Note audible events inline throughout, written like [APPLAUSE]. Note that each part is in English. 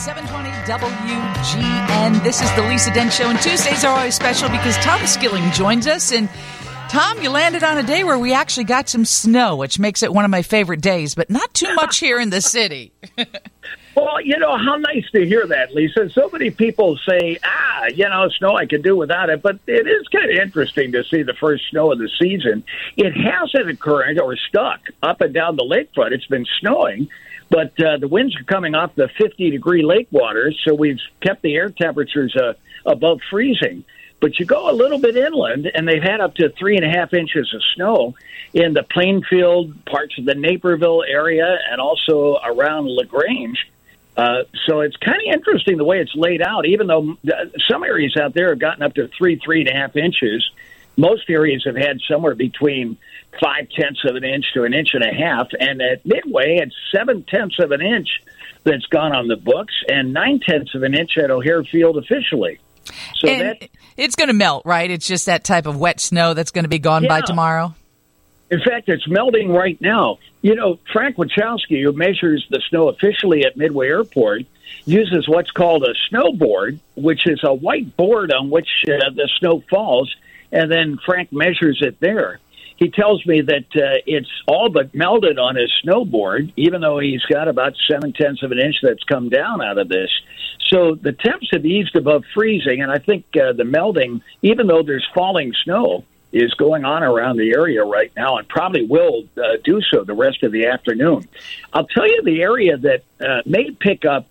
720 WGN. This is the Lisa Dent Show, and Tuesdays are always special because Tom Skilling joins us. And Tom, you landed on a day where we actually got some snow, which makes it one of my favorite days, but not too much here in the city. [LAUGHS] well, you know, how nice to hear that, Lisa. So many people say, ah, you know, snow, I could do without it. But it is kind of interesting to see the first snow of the season. It hasn't occurred or stuck up and down the lakefront. It's been snowing. But uh, the winds are coming off the 50 degree lake waters, so we've kept the air temperatures uh, above freezing. But you go a little bit inland, and they've had up to three and a half inches of snow in the Plainfield, parts of the Naperville area, and also around LaGrange. Uh, so it's kind of interesting the way it's laid out. Even though uh, some areas out there have gotten up to three, three and a half inches, most areas have had somewhere between five tenths of an inch to an inch and a half, and at Midway, it's seven tenths of an inch that's gone on the books, and nine tenths of an inch at O'Hare Field officially. So and that it's going to melt, right? It's just that type of wet snow that's going to be gone yeah. by tomorrow. In fact, it's melting right now. You know, Frank Wachowski, who measures the snow officially at Midway Airport, uses what's called a snowboard, which is a white board on which uh, the snow falls, and then Frank measures it there. He tells me that uh, it's all but melted on his snowboard, even though he's got about seven tenths of an inch that's come down out of this. So the temps have eased above freezing, and I think uh, the melting, even though there's falling snow, is going on around the area right now and probably will uh, do so the rest of the afternoon. I'll tell you the area that uh, may pick up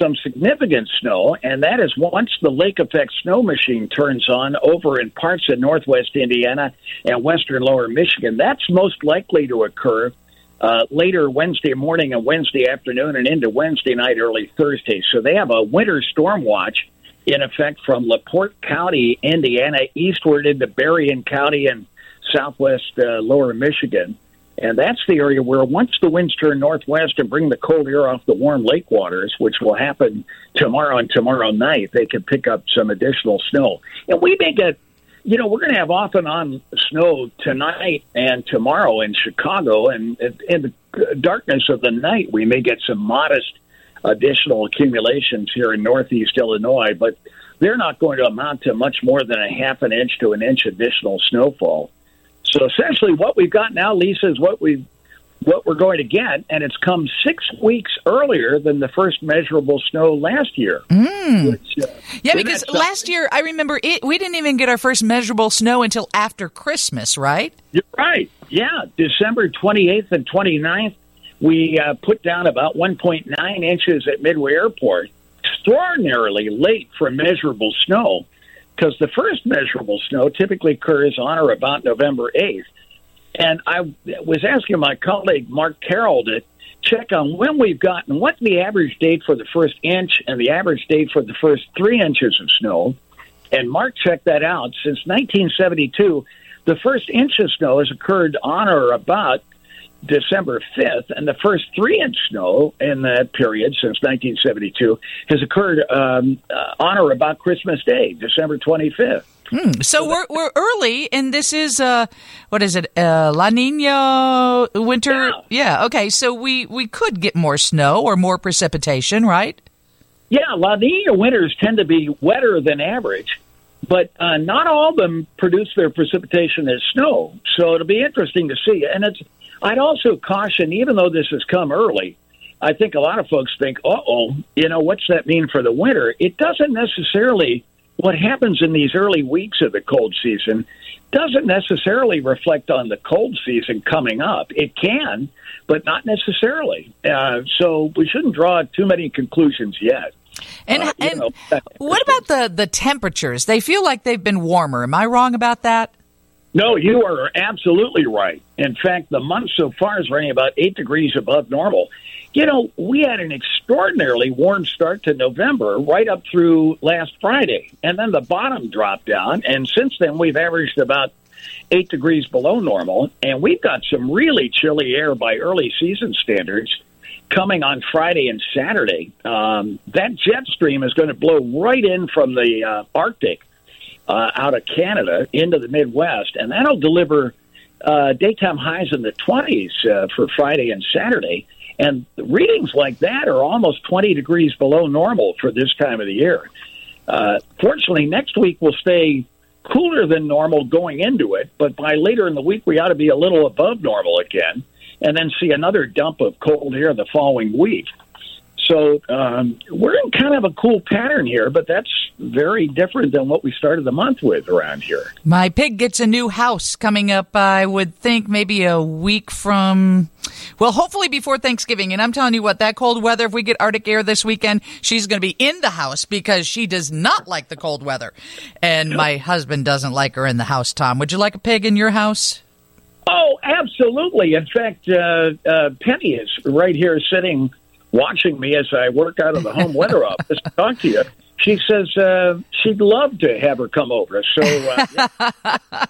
some significant snow, and that is once the lake effect snow machine turns on over in parts of northwest Indiana and western lower Michigan. That's most likely to occur uh, later Wednesday morning and Wednesday afternoon and into Wednesday night, early Thursday. So they have a winter storm watch in effect from LaPorte County, Indiana, eastward into Berrien County and southwest uh, lower Michigan. And that's the area where once the winds turn northwest and bring the cold air off the warm lake waters, which will happen tomorrow and tomorrow night, they can pick up some additional snow. And we may get you know, we're going to have off and on snow tonight and tomorrow in Chicago, and in the darkness of the night, we may get some modest additional accumulations here in Northeast Illinois, but they're not going to amount to much more than a half an inch to an inch additional snowfall. So essentially, what we've got now, Lisa, is what we've what we're going to get, and it's come six weeks earlier than the first measurable snow last year. Mm. Which, uh, yeah, because last year I remember it. We didn't even get our first measurable snow until after Christmas, right? You're right. Yeah, December 28th and 29th, we uh, put down about 1.9 inches at Midway Airport. Extraordinarily late for measurable snow, because the first measurable snow typically occurs on or about November 8th. And I was asking my colleague Mark Carroll to check on when we've gotten what the average date for the first inch and the average date for the first three inches of snow. And Mark checked that out. Since 1972, the first inch of snow has occurred on or about December 5th, and the first three inch snow in that period since 1972 has occurred um, uh, on or about Christmas Day, December 25th. Mm, so we're we're early, and this is uh, what is it? Uh, La Nina winter. Yeah. yeah. Okay. So we we could get more snow or more precipitation, right? Yeah. La Nina winters tend to be wetter than average, but uh, not all of them produce their precipitation as snow. So it'll be interesting to see. And it's I'd also caution, even though this has come early. I think a lot of folks think, "Uh oh, you know, what's that mean for the winter?" It doesn't necessarily what happens in these early weeks of the cold season doesn't necessarily reflect on the cold season coming up. It can, but not necessarily. Uh, so we shouldn't draw too many conclusions yet. And, uh, and know, [LAUGHS] what about the, the temperatures? They feel like they've been warmer. Am I wrong about that? No, you are absolutely right. In fact, the month so far is running about eight degrees above normal. You know, we had an extraordinarily warm start to November right up through last Friday. And then the bottom dropped down. And since then, we've averaged about eight degrees below normal. And we've got some really chilly air by early season standards coming on Friday and Saturday. Um, that jet stream is going to blow right in from the uh, Arctic uh, out of Canada into the Midwest. And that'll deliver uh, daytime highs in the 20s uh, for Friday and Saturday And readings like that are almost 20 degrees below normal for this time of the year. Uh, fortunately, next week will stay cooler than normal going into it, but by later in the week, we ought to be a little above normal again, and then see another dump of cold air the following week. So um, we're in kind of a cool pattern here, but that's very different than what we started the month with around here. My pig gets a new house coming up, I would think maybe a week from, well, hopefully before Thanksgiving. And I'm telling you what, that cold weather, if we get Arctic air this weekend, she's going to be in the house because she does not like the cold weather. And my husband doesn't like her in the house, Tom. Would you like a pig in your house? Oh, absolutely. In fact, uh, uh, Penny is right here sitting watching me as I work out of the home weather [LAUGHS] office to talk to you. She says uh, she'd love to have her come over. So, uh, yeah.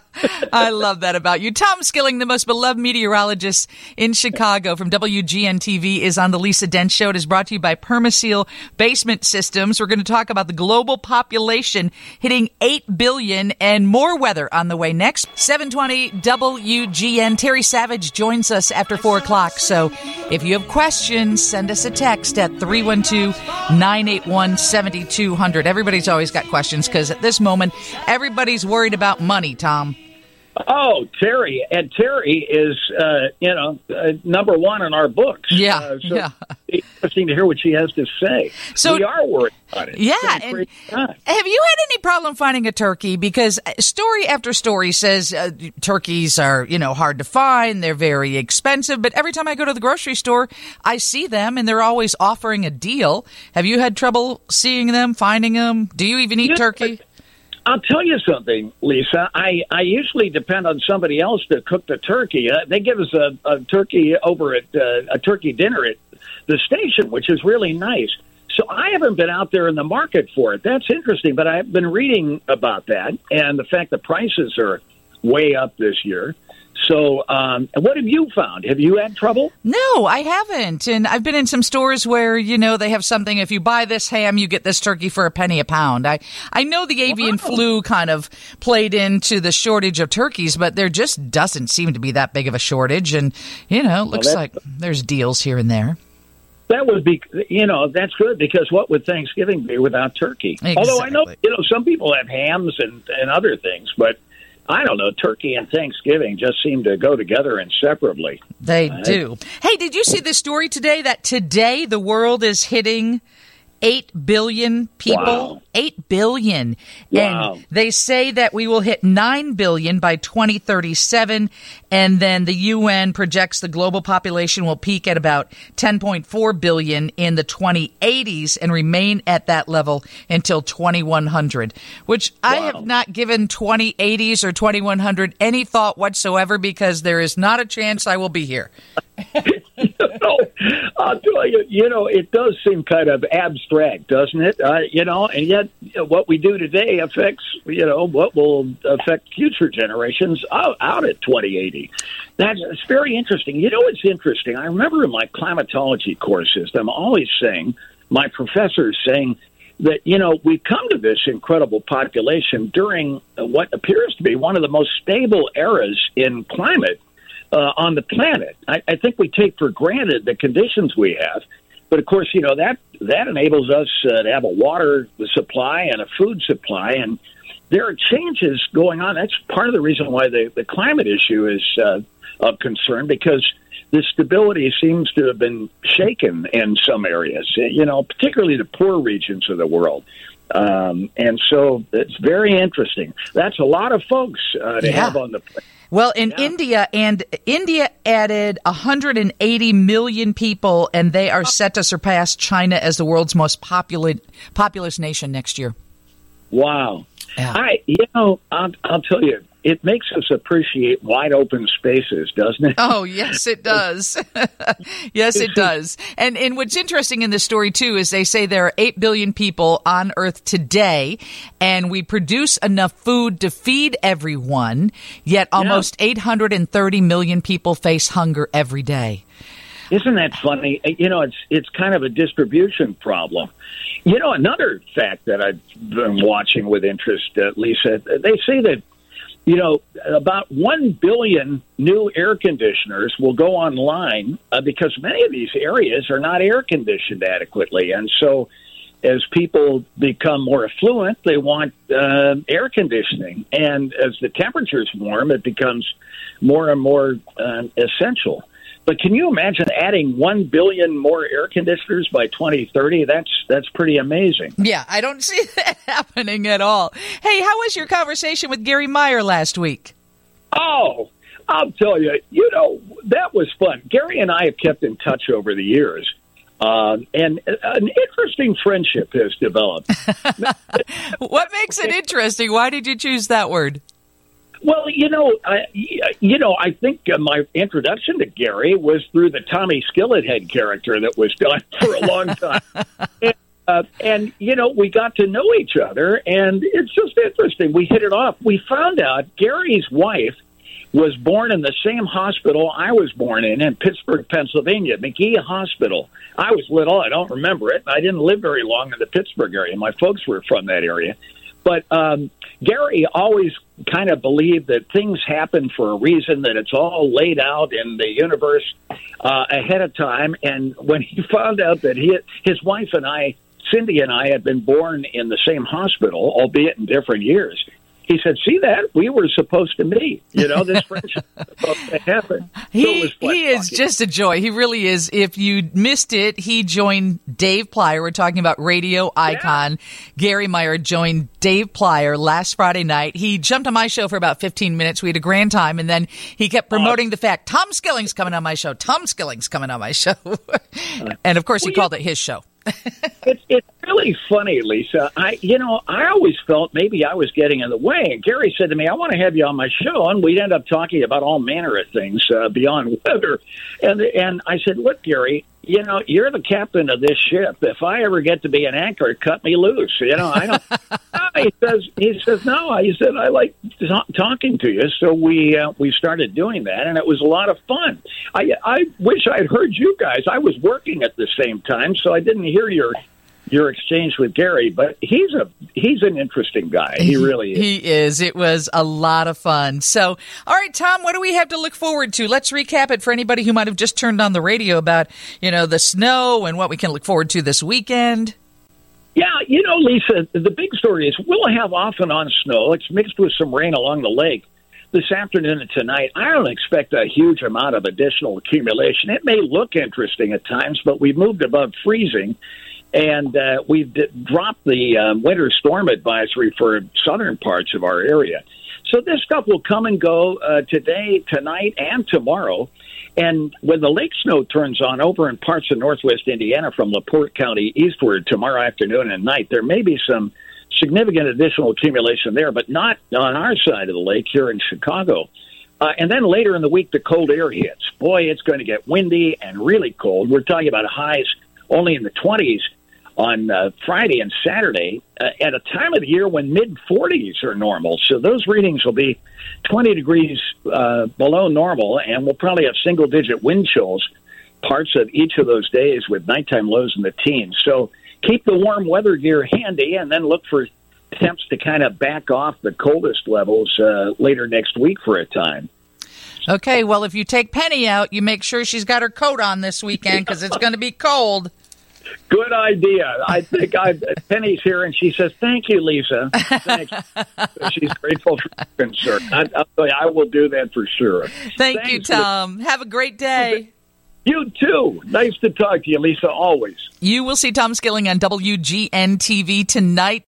[LAUGHS] I love that about you. Tom Skilling, the most beloved meteorologist in Chicago from WGN TV, is on the Lisa Dent Show. It is brought to you by Permaseal Basement Systems. We're going to talk about the global population hitting 8 billion and more weather on the way next. 720 WGN. Terry Savage joins us after 4 o'clock. So if you have questions, send us a text at 312 981 7200. Everybody's always got questions because at this moment, everybody's worried about money, Tom. Oh, Terry, and Terry is, uh, you know, uh, number one in our books. Yeah, uh, so yeah. Interesting to hear what she has to say. So we are worried about it. Yeah, It's and have you had any problem finding a turkey? Because story after story says uh, turkeys are, you know, hard to find. They're very expensive. But every time I go to the grocery store, I see them, and they're always offering a deal. Have you had trouble seeing them, finding them? Do you even eat Yeah, turkey? I'll tell you something, Lisa. I, I usually depend on somebody else to cook the turkey. Uh, they give us a, a turkey over at uh, a turkey dinner at the station, which is really nice. So I haven't been out there in the market for it. That's interesting, but I've been reading about that and the fact that prices are way up this year. So, um, what have you found? Have you had trouble? No, I haven't. And I've been in some stores where, you know, they have something if you buy this ham, you get this turkey for a penny a pound. I I know the avian Wow. flu kind of played into the shortage of turkeys, but there just doesn't seem to be that big of a shortage and, you know, it looks that- like there's deals here and there. That would be, you know, that's good because what would Thanksgiving be without turkey? Although I know, you know, some people have hams and, and other things, but I don't know, turkey and Thanksgiving just seem to go together inseparably. They do. Hey, did you see the story today that today the world is hitting 8 billion people? Wow. 8 billion. Wow. And they say that we will hit 9 billion by 2037 and then the UN projects the global population will peak at about 10.4 billion in the 2080s and remain at that level until 2100, which I have not given 2080s or 2100 any thought whatsoever because there is not a chance I will be here. [LAUGHS] no, I'll tell you, you know, it does seem kind of abstract, doesn't it? Uh, you know, and yet what we do today affects, you know, what will affect future generations out, out at 2080. That's it's very interesting. You know, it's interesting. I remember in my climatology courses, I'm always saying, my professors saying that you know we've come to this incredible population during what appears to be one of the most stable eras in climate uh, on the planet. I, I think we take for granted the conditions we have, but of course, you know that that enables us uh, to have a water supply and a food supply, and there are changes going on. That's part of the reason why the, the climate issue is uh, of concern because the stability seems to have been shaken in some areas. You know, particularly the poor regions of the world. Um, and so it's very interesting. That's a lot of folks uh, to Yeah. have on the planet. Well, in India, and India added 180 million people, and they are set to surpass China as the world's most populate, populous nation next year. Wow. Yeah. I, you know, I'll, I'll tell you, it makes us appreciate wide open spaces, doesn't it? Oh, yes, it does. [LAUGHS] yes, it does. And and what's interesting in this story too is they say there are 8 billion people on earth today and we produce enough food to feed everyone, yet almost 830 million people face hunger every day. Isn't that funny? You know, it's it's kind of a distribution problem. You know, another fact that I've been watching with interest, uh, Lisa, they say that you know, about 1 billion new air conditioners will go online uh, because many of these areas are not air conditioned adequately. And so, as people become more affluent, they want uh, air conditioning. And as the temperatures warm, it becomes more and more uh, essential. But can you imagine adding one billion more air conditioners by 2030? That's that's pretty amazing. Yeah, I don't [LAUGHS] see that happening at all. Hey, how was your conversation with Garry Meier last week? Oh, I'll tell you, you know that was fun. Garry and I have kept in touch over the years. Um, and an interesting friendship has developed. [LAUGHS] what makes it interesting? Why did you choose that word? Well, you know, I, you know, I think uh, my introduction to Garry was through the Tommy Skillethead character that was done [LAUGHS] for a long time. and, uh, and you know, we got to know each other, and it's just interesting. We hit it off. We found out Garry's wife was born in the same hospital I was born in in Pittsburgh, Pennsylvania, Magee Hospital. I was little, I don't remember it. I didn't live very long in the Pittsburgh area. My folks were from that area. But um, Garry always kind of believed that things happen for a reason, that it's all laid out in the universe uh, ahead of time. And when he [LAUGHS] found out that he, his wife and I, Cindy and I, had been born in the same hospital, albeit in different years, he said, "See that we were supposed to meet. You know, this [LAUGHS] friendship was supposed to happen." He so he is just a joy. He really is. If you missed it, he joined Dave Plier. We're talking about radio icon yeah. Garry Meier joined Dave Plier last Friday night. He jumped on my show for about 15 minutes. We had a grand time, and then he kept promoting uh, the fact Tom Skilling's coming on my show. Tom Skilling's coming on my show, [LAUGHS] and of course, he well, called it his show. [LAUGHS] it's it's really funny, Lisa. I you know I always felt maybe I was getting in the way. And Garry said to me, "I want to have you on my show," and we'd end up talking about all manner of things uh, beyond [LAUGHS] weather. And and I said, "Look, Garry, you know, you're the captain of this ship. If I ever get to be an anchor, cut me loose. You know, I don't. [LAUGHS] he says, he says, no. He said, I like t- talking to you. So we uh, we started doing that, and it was a lot of fun. I I wish I'd heard you guys. I was working at the same time, so I didn't hear your your exchange with Garry, but he's a he's an interesting guy. He really is. He is. It was a lot of fun. So, all right, Tom, what do we have to look forward to? Let's recap it for anybody who might have just turned on the radio about, you know, the snow and what we can look forward to this weekend. Yeah, you know, Lisa, the big story is we'll have off and on snow. It's mixed with some rain along the lake this afternoon and tonight. I don't expect a huge amount of additional accumulation. It may look interesting at times, but we've moved above freezing and uh, we've d- dropped the um, winter storm advisory for southern parts of our area. So this stuff will come and go uh, today, tonight, and tomorrow. And when the lake snow turns on over in parts of northwest Indiana from LaPorte County eastward tomorrow afternoon and night, there may be some significant additional accumulation there, but not on our side of the lake here in Chicago. Uh, and then later in the week, the cold air hits. Boy, it's going to get windy and really cold. We're talking about highs only in the 20s on uh, Friday and Saturday uh, at a time of the year when mid 40s are normal. So those readings will be 20 degrees uh, below normal, and we'll probably have single digit wind chills parts of each of those days with nighttime lows in the teens. So keep the warm weather gear handy and then look for temps to kind of back off the coldest levels uh, later next week for a time. Okay, well, if you take Penny out, you make sure she's got her coat on this weekend because it's going to be cold. Good idea. I think I Penny's here, and she says, "Thank you, Lisa." Thanks. She's grateful for your concern. I, I, I will do that for sure. Thank Thanks, you, Tom. Have a great day. You too. Nice to talk to you, Lisa. Always. You will see Tom Skilling on WGN TV tonight.